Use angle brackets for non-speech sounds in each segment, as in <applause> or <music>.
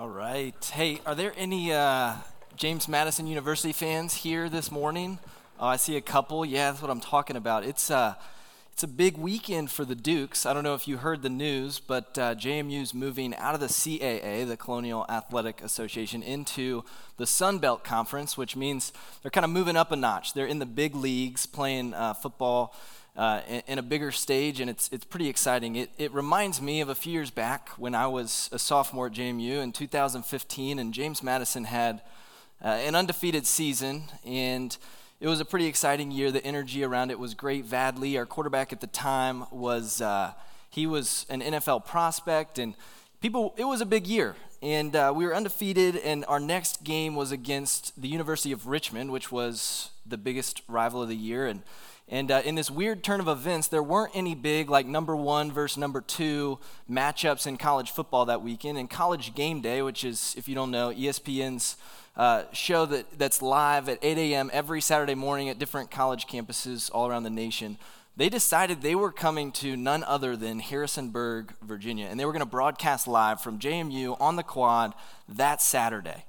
All right. Hey, are there any uh, James Madison University fans here this morning? Oh, I see a couple. Yeah, that's what I'm talking about. It's uh, it's a big weekend for the Dukes. I don't know if you heard the news, but uh, JMU's moving out of the CAA, the Colonial Athletic Association, into the Sun Belt Conference, which means they're kind of moving up a notch. They're in the big leagues playing uh, football uh, in, in, a bigger stage, and it's, it's pretty exciting. It, it reminds me of a few years back when I was a sophomore at JMU in 2015, and James Madison had uh, an undefeated season, and it was a pretty exciting year. The energy around it was great. Vad Lee, our quarterback at the time, was uh, he was an NFL prospect, and people. It was a big year, and uh, we were undefeated. And our next game was against the University of Richmond, which was the biggest rival of the year, and and uh, in this weird turn of events, there weren't any big, like number one versus number two matchups in college football that weekend. And College Game Day, which is, if you don't know, ESPN's uh, show that, that's live at 8 a.m. every Saturday morning at different college campuses all around the nation, they decided they were coming to none other than Harrisonburg, Virginia. And they were going to broadcast live from JMU on the quad that Saturday.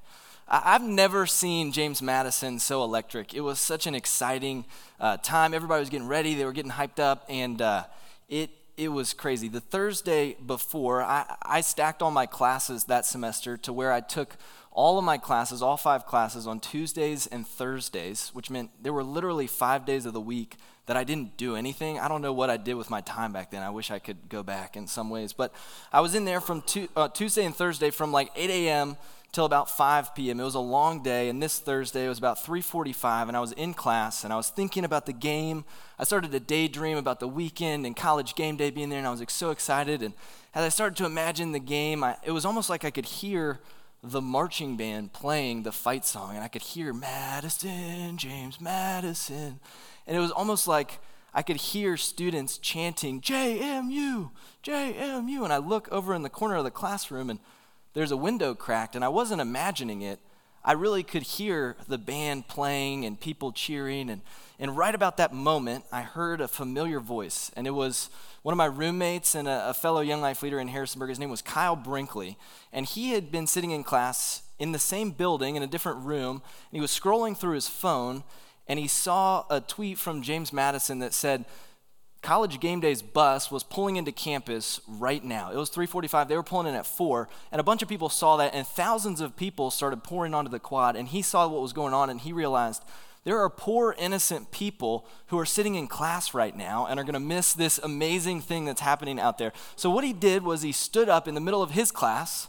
I've never seen James Madison so electric. It was such an exciting uh, time. Everybody was getting ready, they were getting hyped up, and uh, it, it was crazy. The Thursday before, I, I stacked all my classes that semester to where I took all of my classes, all five classes, on Tuesdays and Thursdays, which meant there were literally five days of the week that I didn't do anything. I don't know what I did with my time back then. I wish I could go back in some ways. But I was in there from tu- uh, Tuesday and Thursday from like 8 a.m till about 5 p.m. It was a long day, and this Thursday it was about 3:45, and I was in class and I was thinking about the game. I started to daydream about the weekend and college game day being there, and I was like, so excited. And as I started to imagine the game, I, it was almost like I could hear the marching band playing the fight song, and I could hear Madison, James Madison, and it was almost like I could hear students chanting JMU, JMU, and I look over in the corner of the classroom and there's a window cracked, and I wasn't imagining it. I really could hear the band playing and people cheering. And, and right about that moment, I heard a familiar voice. And it was one of my roommates and a, a fellow Young Life leader in Harrisonburg. His name was Kyle Brinkley. And he had been sitting in class in the same building in a different room. And he was scrolling through his phone, and he saw a tweet from James Madison that said, College Game Day's bus was pulling into campus right now. It was 3:45. They were pulling in at 4, and a bunch of people saw that and thousands of people started pouring onto the quad and he saw what was going on and he realized there are poor innocent people who are sitting in class right now and are going to miss this amazing thing that's happening out there. So what he did was he stood up in the middle of his class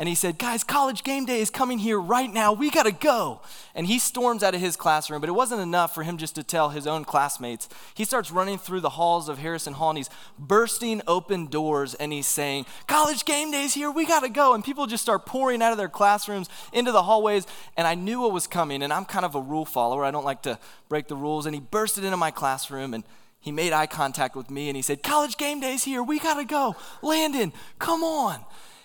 and he said, Guys, college game day is coming here right now. We got to go. And he storms out of his classroom, but it wasn't enough for him just to tell his own classmates. He starts running through the halls of Harrison Hall and he's bursting open doors and he's saying, College game day is here. We got to go. And people just start pouring out of their classrooms into the hallways. And I knew what was coming. And I'm kind of a rule follower. I don't like to break the rules. And he bursted into my classroom and he made eye contact with me and he said, College game day is here. We got to go. Landon, come on.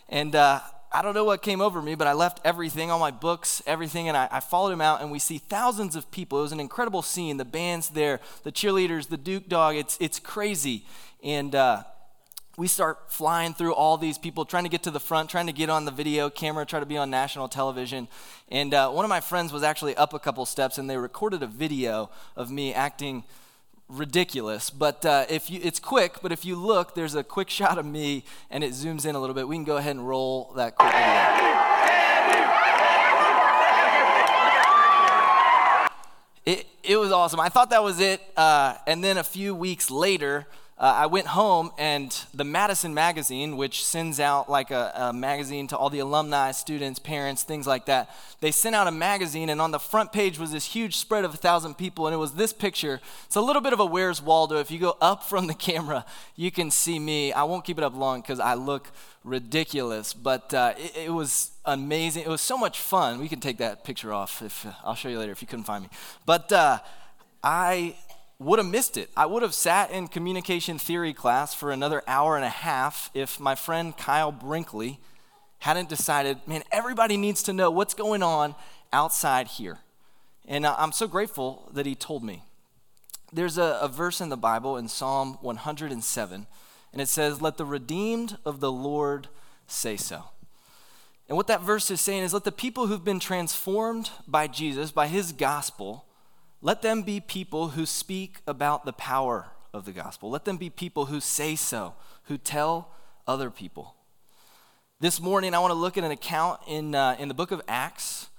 And uh, I don't know what came over me, but I left everything, all my books, everything, and I, I, followed him out. And we see thousands of people. It was an incredible scene. The band's there, the cheerleaders, the Duke dog. It's, it's crazy. And uh, we start flying through all these people, trying to get to the front, trying to get on the video camera, try to be on national television. And uh, one of my friends was actually up a couple steps, and they recorded a video of me acting ridiculous. But uh, if you, it's quick. But if you look, there's a quick shot of me, and it zooms in a little bit. We can go ahead and roll that quick video. It, it was awesome. I thought that was it. Uh, and then a few weeks later, uh, I went home and the Madison Magazine, which sends out like a, a, magazine to all the alumni, students, parents, things like that, they sent out a magazine and on the front page was this huge spread of a thousand people and it was this picture. It's a little bit of a Where's Waldo. If you go up <laughs> from the camera, you can see me. I won't keep it up long because I look ridiculous, but uh, it, it, was amazing. It was so much fun. We can take that picture off if I'll show you later if you couldn't find me. But uh, I would have missed it. I would have sat in communication theory class for another hour and a half if my friend Kyle Brinkley hadn't decided, man, everybody needs to know what's going on outside here. And I'm so grateful that he told me. There's a, a verse in the Bible in Psalm 107, and it says, Let the redeemed of the Lord say so. And what that verse is saying is let the people who've been transformed by Jesus, by his gospel, let them be people who speak about the power of the gospel. Let them be people who say so, who tell other people. This morning, I want to look at an account in, uh, in the book of Acts,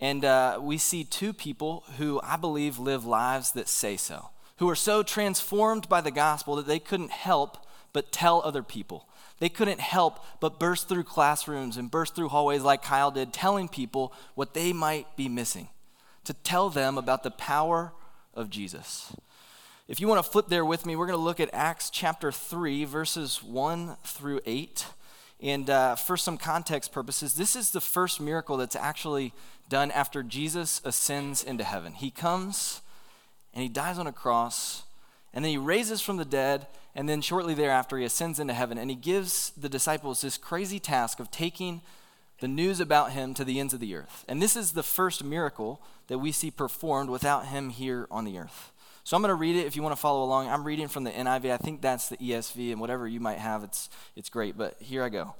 and uh, we see two people who I believe live lives that say so, who are so transformed by the gospel that they couldn't help but tell other people. They couldn't help but burst through classrooms and burst through hallways like Kyle did, telling people what they might be missing, to tell them about the power of Jesus. If you want to flip there with me, we're going to look at Acts chapter 3, verses 1 through 8. And uh, for some context purposes, this is the first miracle that's actually done after Jesus ascends into heaven. He comes and he dies on a cross, and then he raises from the dead, and then shortly thereafter, he ascends into heaven, and he gives the disciples this crazy task of taking the news about him to the ends of the earth. And this is the first miracle that we see performed without him here on the earth. So I'm going to read it if you want to follow along. I'm reading from the NIV. I think that's the ESV, and whatever you might have, it's, it's great. But here I go.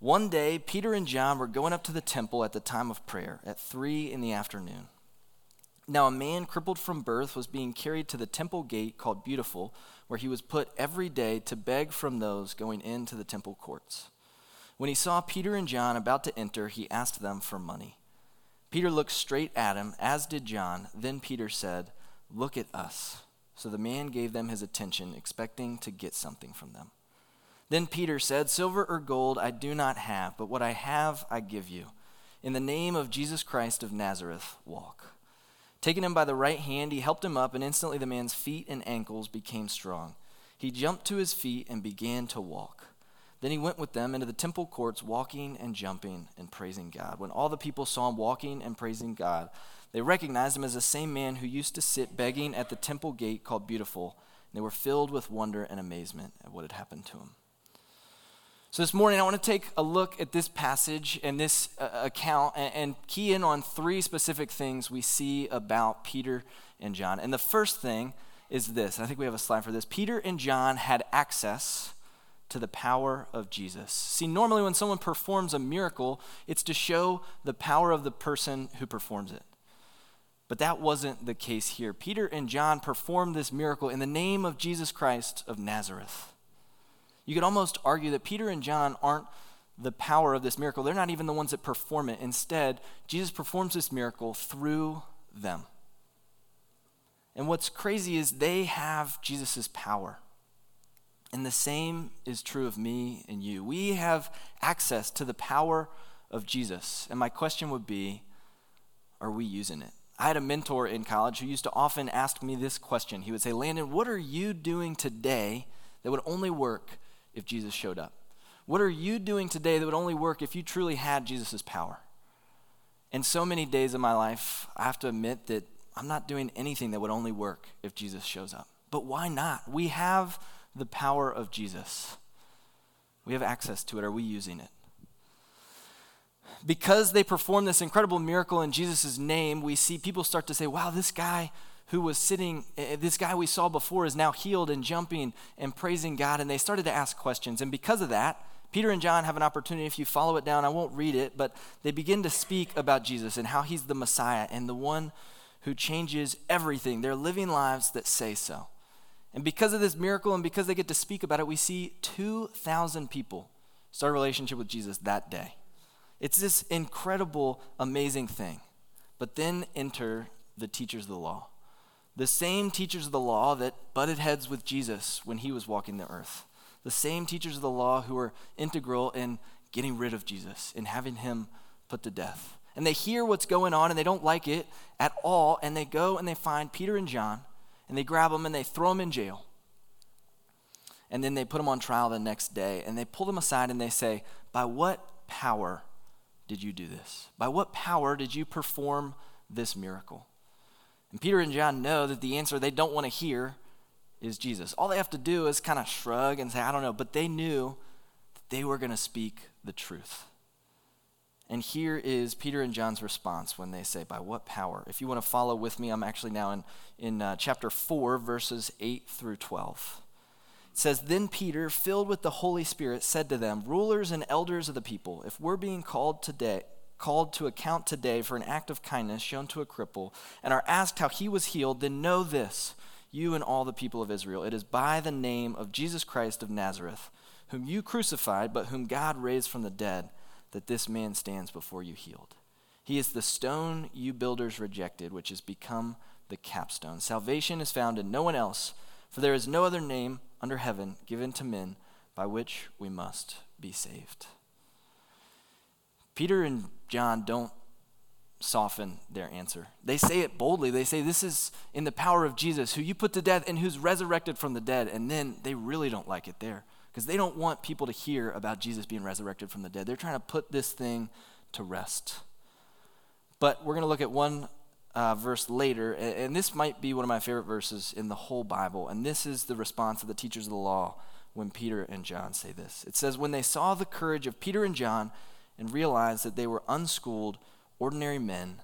One day, Peter and John were going up to the temple at the time of prayer at three in the afternoon. Now, a man crippled from birth was being carried to the temple gate called Beautiful, where he was put every day to beg from those going into the temple courts. When he saw Peter and John about to enter, he asked them for money. Peter looked straight at him, as did John. Then Peter said, Look at us. So the man gave them his attention, expecting to get something from them. Then Peter said, Silver or gold I do not have, but what I have I give you. In the name of Jesus Christ of Nazareth, walk. Taking him by the right hand, he helped him up, and instantly the man's feet and ankles became strong. He jumped to his feet and began to walk. Then he went with them into the temple courts, walking and jumping and praising God. When all the people saw him walking and praising God, they recognized him as the same man who used to sit begging at the temple gate called Beautiful. And they were filled with wonder and amazement at what had happened to him. So, this morning, I want to take a look at this passage and this uh, account and, and key in on three specific things we see about Peter and John. And the first thing is this I think we have a slide for this. Peter and John had access to the power of Jesus. See, normally when someone performs a miracle, it's to show the power of the person who performs it. But that wasn't the case here. Peter and John performed this miracle in the name of Jesus Christ of Nazareth. You could almost argue that Peter and John aren't the power of this miracle. They're not even the ones that perform it. Instead, Jesus performs this miracle through them. And what's crazy is they have Jesus' power. And the same is true of me and you. We have access to the power of Jesus. And my question would be are we using it? I had a mentor in college who used to often ask me this question. He would say, Landon, what are you doing today that would only work if Jesus showed up? What are you doing today that would only work if you truly had Jesus' power? In so many days of my life, I have to admit that I'm not doing anything that would only work if Jesus shows up. But why not? We have the power of Jesus. We have access to it. Are we using it? because they perform this incredible miracle in Jesus' name, we see people start to say, wow, this guy who was sitting, eh, eh, this guy we saw before is now healed and jumping and praising God. And they started to ask questions. And because of that, Peter and John have an opportunity. If you follow it down, I won't read it, but they begin to speak about Jesus and how he's the Messiah and the one who changes everything. They're living lives that say so. And because of this miracle and because they get to speak about it, we see 2,000 people start a relationship with Jesus that day. It's this incredible, amazing thing. But then enter the teachers of the law. The same teachers of the law that butted heads with Jesus when he was walking the earth. The same teachers of the law who were integral in getting rid of Jesus and having him put to death. And they hear what's going on and they don't like it at all. And they go and they find Peter and John and they grab them and they throw them in jail. And then they put them on trial the next day and they pull them aside and they say, By what power did you do this? By what power did you perform this miracle? And Peter and John know that the answer they don't want to hear is Jesus. All they have to do is kind of shrug and say, I don't know. But they knew that they were going to speak the truth. And here is Peter and John's response when they say, By what power? If you want to follow with me, I'm actually now in, in uh, chapter 4, verses 8 through 12. It says, Then Peter, filled with the Holy Spirit, said to them, Rulers and elders of the people, if we're being called today, called to account today for an act of kindness shown to a cripple, and are asked how he was healed, then know this, you and all the people of Israel. It is by the name of Jesus Christ of Nazareth, whom you crucified, but whom God raised from the dead, that this man stands before you healed. He is the stone you builders rejected, which has become the capstone. Salvation is found in no one else, for there is no other name under heaven given to men by which we must be saved. Peter and John don't soften their answer. They say it boldly. They say, This is in the power of Jesus, who you put to death and who's resurrected from the dead. And then they really don't like it there because they don't want people to hear about Jesus being resurrected from the dead. They're trying to put this thing to rest. But we're going to look at one uh, verse later, and this might be one of my favorite verses in the whole Bible. And this is the response of the teachers of the law when Peter and John say this. It says, When they saw the courage of Peter and John and realized that they were unschooled, ordinary men,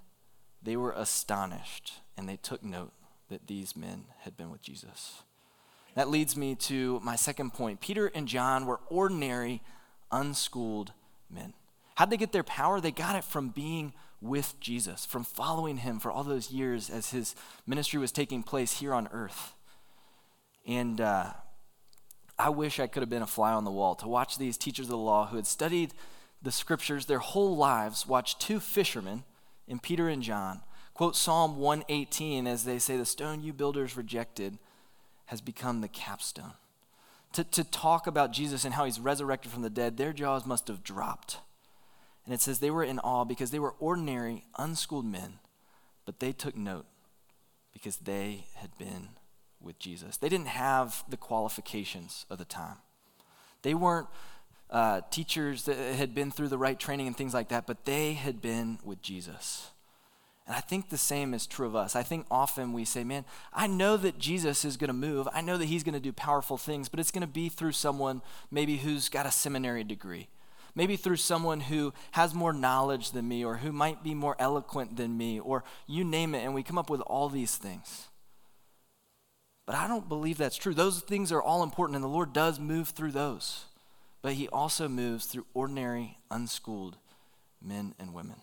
they were astonished and they took note that these men had been with Jesus. That leads me to my second point. Peter and John were ordinary, unschooled men. How'd they get their power? They got it from being with Jesus, from following him for all those years as his ministry was taking place here on earth. And uh, I wish I could have been a fly on the wall to watch these teachers of the law who had studied the scriptures their whole lives, watch two fishermen in Peter and John quote Psalm 118 as they say, The stone you builders rejected has become the capstone. To, to talk about Jesus and how he's resurrected from the dead, their jaws must have dropped. And it says they were in awe because they were ordinary, unschooled men, but they took note because they had been with Jesus. They didn't have the qualifications of the time. They weren't uh, teachers that had been through the right training and things like that, but they had been with Jesus. And I think the same is true of us. I think often we say, man, I know that Jesus is going to move. I know that he's going to do powerful things, but it's going to be through someone maybe who's got a seminary degree maybe through someone who has more knowledge than me or who might be more eloquent than me or you name it, and we come up with all these things. But I don't believe that's true. Those things are all important, and the Lord does move through those. But He also moves through ordinary, unschooled men and women.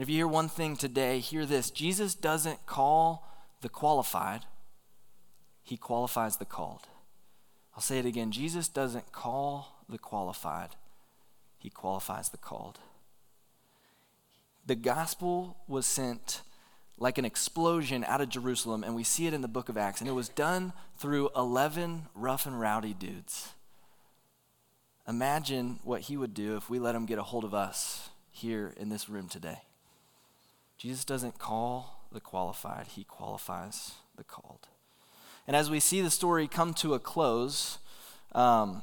If you hear one thing today, hear this Jesus doesn't call the qualified, He qualifies the called. I'll say it again Jesus doesn't call the qualified, he qualifies the called. The gospel was sent like an explosion out of Jerusalem, and we see it in the book of Acts. And it was done through 11 rough and rowdy dudes. Imagine what he would do if we let him get a hold of us here in this room today. Jesus doesn't call the qualified, he qualifies the called. And as we see the story come to a close, um,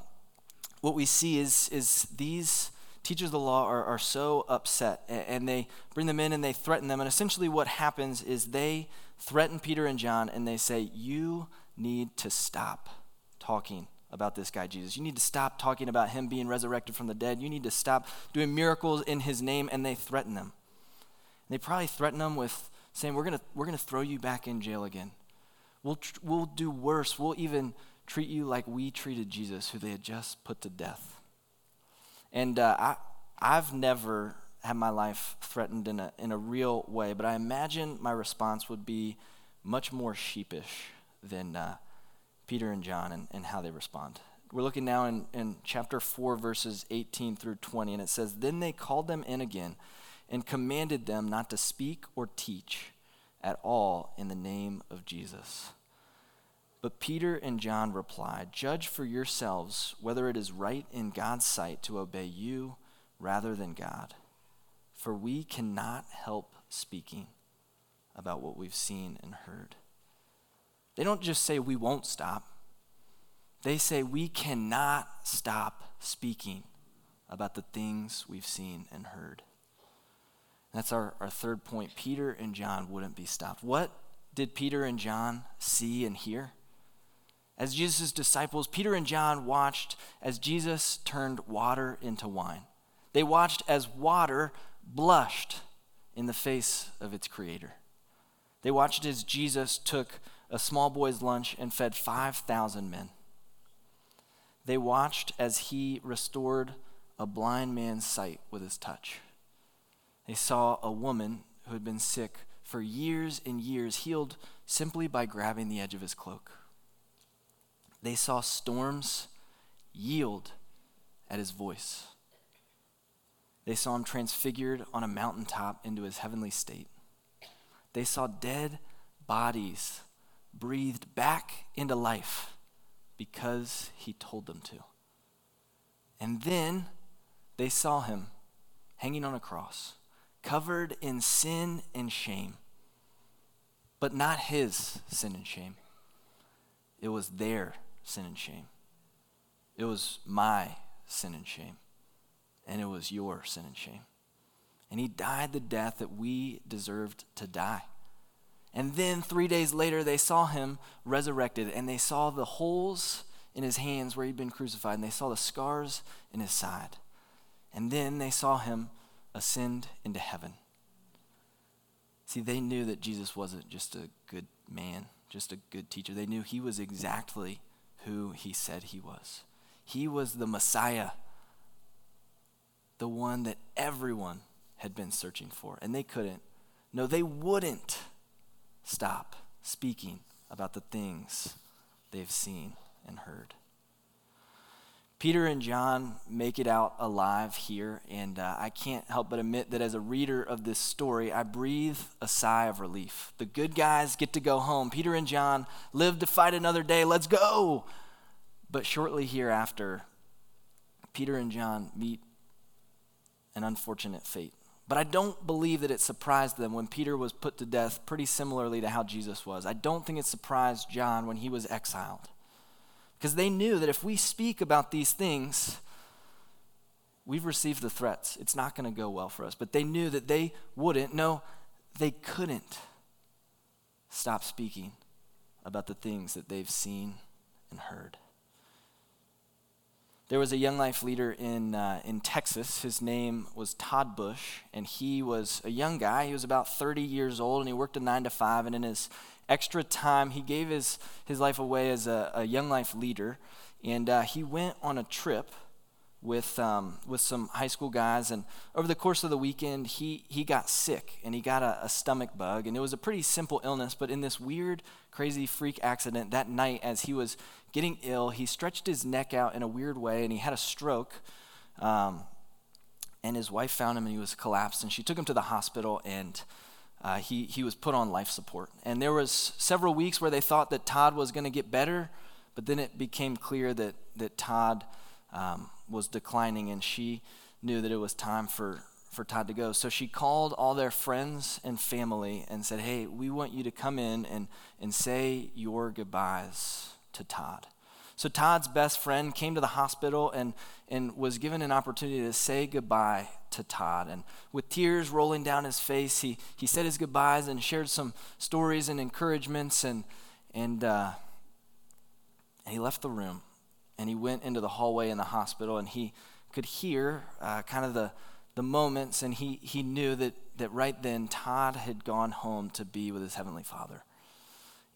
what we see is, is these teachers of the law are, are so upset and they bring them in and they threaten them. And essentially, what happens is they threaten Peter and John and they say, You need to stop talking about this guy Jesus. You need to stop talking about him being resurrected from the dead. You need to stop doing miracles in his name. And they threaten them. They probably threaten them with saying, We're going we're to throw you back in jail again. We'll, tr- we'll do worse. We'll even treat you like we treated Jesus, who they had just put to death. And uh, I, I've never had my life threatened in a, in a real way, but I imagine my response would be much more sheepish than uh, Peter and John and, and how they respond. We're looking now in, in chapter 4, verses 18 through 20, and it says, Then they called them in again and commanded them not to speak or teach at all in the name of Jesus. But Peter and John replied, Judge for yourselves whether it is right in God's sight to obey you rather than God. For we cannot help speaking about what we've seen and heard. They don't just say we won't stop, they say we cannot stop speaking about the things we've seen and heard. That's our, our third point. Peter and John wouldn't be stopped. What did Peter and John see and hear? As Jesus' disciples, Peter and John watched as Jesus turned water into wine. They watched as water blushed in the face of its creator. They watched as Jesus took a small boy's lunch and fed 5,000 men. they watched as he restored a blind man's sight with his touch. They saw a woman who had been sick for years and years healed simply by grabbing the edge of his cloak. They saw storms yield at his voice. They saw him transfigured on a mountaintop into his heavenly state. They saw dead bodies breathed back into life because he told them to. And then they saw him hanging on a cross, covered in sin and shame. But not his sin and shame, it was their sin and shame. It was my sin and shame. And it was your sin and shame. And he died the death that we deserved to die. And then three days later, they saw him resurrected, and they saw the holes in his hands where he'd been crucified, and they saw the scars in his side. And then they saw him ascend into heaven. See, they knew that Jesus wasn't just a good man, just a good teacher. They knew he was exactly who he said he was. He was the Messiah, the one that everyone had been searching for, and they couldn't. No, they wouldn't stop speaking about the things they've seen and heard. Peter and John make it out alive here, and uh, I can't help but admit that as a reader of this story, I breathe a sigh of relief. The good guys get to go home. Peter and John live to fight another day. Let's go! But shortly hereafter, Peter and John meet an unfortunate fate. But I don't believe that it surprised them when Peter was put to death pretty similarly to how Jesus was. I don't think it surprised John when he was exiled. Because they knew that if we speak about these things, we've received the threats. It's not going to go well for us. But they knew that they wouldn't, no, they couldn't stop speaking about the things that they've seen and heard. There was a young life leader in, uh, in Texas. His name was Todd Bush, and he was a young guy. He was about 30 years old, and he worked a nine to five. And in his extra time, he gave his, his life away as a, a young life leader. And uh, he went on a trip with, um, with some high school guys. And over the course of the weekend, he, he got sick and he got a, a stomach bug. And it was a pretty simple illness, but in this weird, crazy freak accident that night, as he was getting ill, he stretched his neck out in a weird way and he had a stroke. Um, and his wife found him and he was collapsed. And she took him to the hospital and uh, he, he was put on life support. And there was several weeks where they thought that Todd was going to get better, but then it became clear that, that Todd um, was declining, and she knew that it was time for, for Todd to go. So she called all their friends and family and said, Hey, we want you to come in and, and say your goodbyes to Todd. So Todd's best friend came to the hospital and, and was given an opportunity to say goodbye to Todd. And with tears rolling down his face, he, he said his goodbyes and shared some stories and encouragements. And, and, uh, and he left the room and he went into the hallway in the hospital and he could hear uh, kind of the, the moments and he, he knew that, that right then Todd had gone home to be with his Heavenly Father.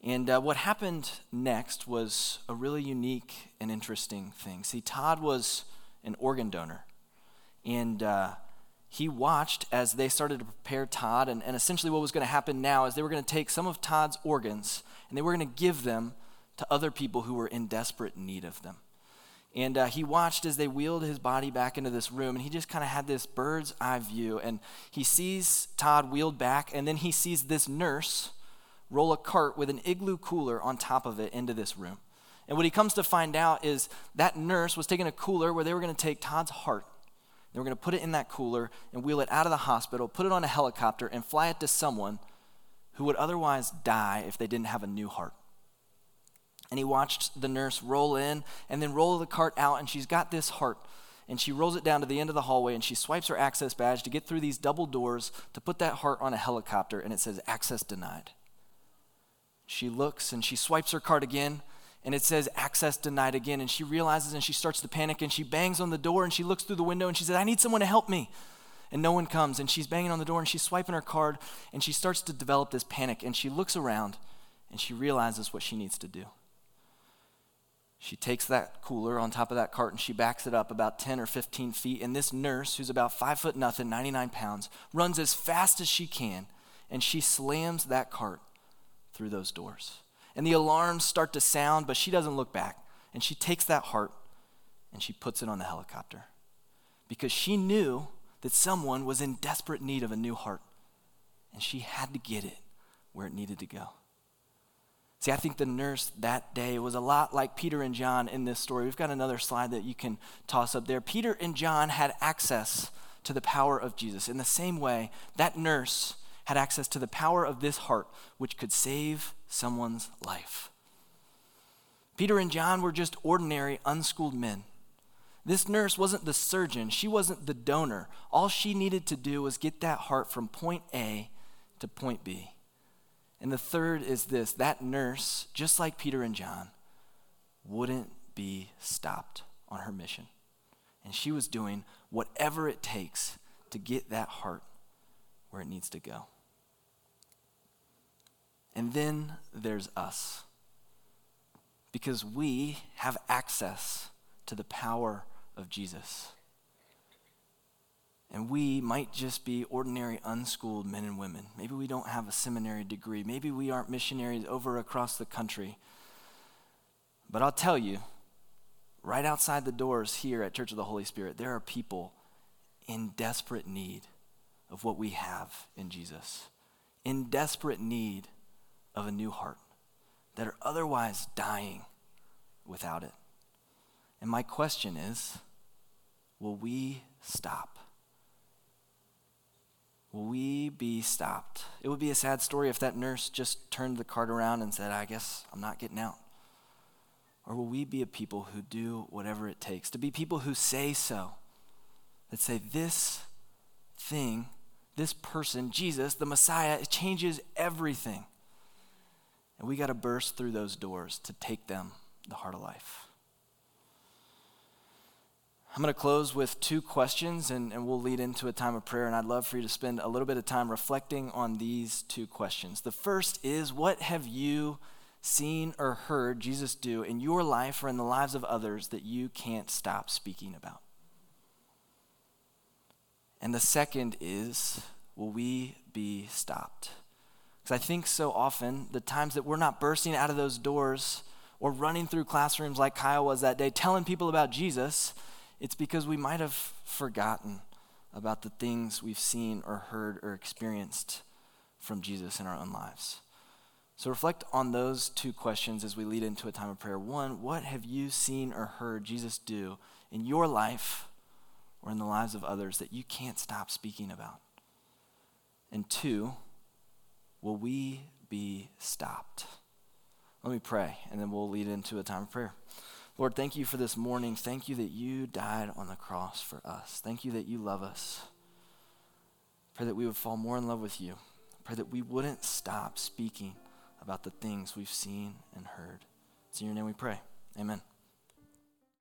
And uh, what happened next was a really unique and interesting thing. See, Todd was an organ donor. And uh, he watched as they started to prepare Todd. And, and essentially, what was going to happen now is they were going to take some of Todd's organs and they were going to give them to other people who were in desperate need of them. And uh, he watched as they wheeled his body back into this room, and he just kind of had this bird's eye view. And he sees Todd wheeled back, and then he sees this nurse roll a cart with an igloo cooler on top of it into this room. And what he comes to find out is that nurse was taking a cooler where they were going to take Todd's heart. They were going to put it in that cooler and wheel it out of the hospital, put it on a helicopter, and fly it to someone who would otherwise die if they didn't have a new heart. And he watched the nurse roll in and then roll the cart out, and she's got this heart. And she rolls it down to the end of the hallway and she swipes her access badge to get through these double doors to put that heart on a helicopter, and it says, Access denied. She looks and she swipes her card again and it says access denied again. And she realizes and she starts to panic and she bangs on the door and she looks through the window and she says, I need someone to help me. And no one comes and she's banging on the door and she's swiping her card and she starts to develop this panic and she looks around and she realizes what she needs to do. She takes that cooler on top of that cart and she backs it up about 10 or 15 feet. And this nurse, who's about five foot nothing, 99 pounds, runs as fast as she can and she slams that cart through those doors. And the alarms start to sound, but she doesn't look back. And she takes that heart and she puts it on the helicopter because she knew that someone was in desperate need of a new heart and she had to get it where it needed to go. See, I think the nurse that day was a lot like Peter and John in this story. We've got another slide that you can toss up there. Peter and John had access to the power of Jesus. In the same way, that nurse had access to the power of this heart, which could save someone's life. Peter and John were just ordinary, unschooled men. This nurse wasn't the surgeon, she wasn't the donor. All she needed to do was get that heart from point A to point B. And the third is this that nurse, just like Peter and John, wouldn't be stopped on her mission. And she was doing whatever it takes to get that heart where it needs to go. And then there's us. Because we have access to the power of Jesus. And we might just be ordinary, unschooled men and women. Maybe we don't have a seminary degree. Maybe we aren't missionaries over across the country. But I'll tell you, right outside the doors here at Church of the Holy Spirit, there are people in desperate need of what we have in Jesus, in desperate need of a new heart that are otherwise dying without it. And my question is will we stop? Will we be stopped? It would be a sad story if that nurse just turned the cart around and said, I guess I'm not getting out. Or will we be a people who do whatever it takes? To be people who say so, that say, this thing, this person, Jesus, the Messiah, it changes everything. And we got to burst through those doors to take them the heart of life. I'm going to close with two questions and, and we'll lead into a time of prayer. And I'd love for you to spend a little bit of time reflecting on these two questions. The first is What have you seen or heard Jesus do in your life or in the lives of others that you can't stop speaking about? And the second is Will we be stopped? Because I think so often the times that we're not bursting out of those doors or running through classrooms like Kyle was that day, telling people about Jesus it's because we might have forgotten about the things we've seen or heard or experienced from Jesus in our own lives. So reflect on those two questions as we lead into a time of prayer. One, what have you seen or heard Jesus do in your life or in the lives of others that you can't stop speaking about? And two, will we be stopped? Let me pray, and then we'll lead into a time of prayer. Lord, thank you for this morning. Thank you that you died on the cross for us. Thank you that you love us. Pray that we would fall more in love with you. Pray that we wouldn't stop speaking about the things we've seen and heard. It's in your name we pray. Amen.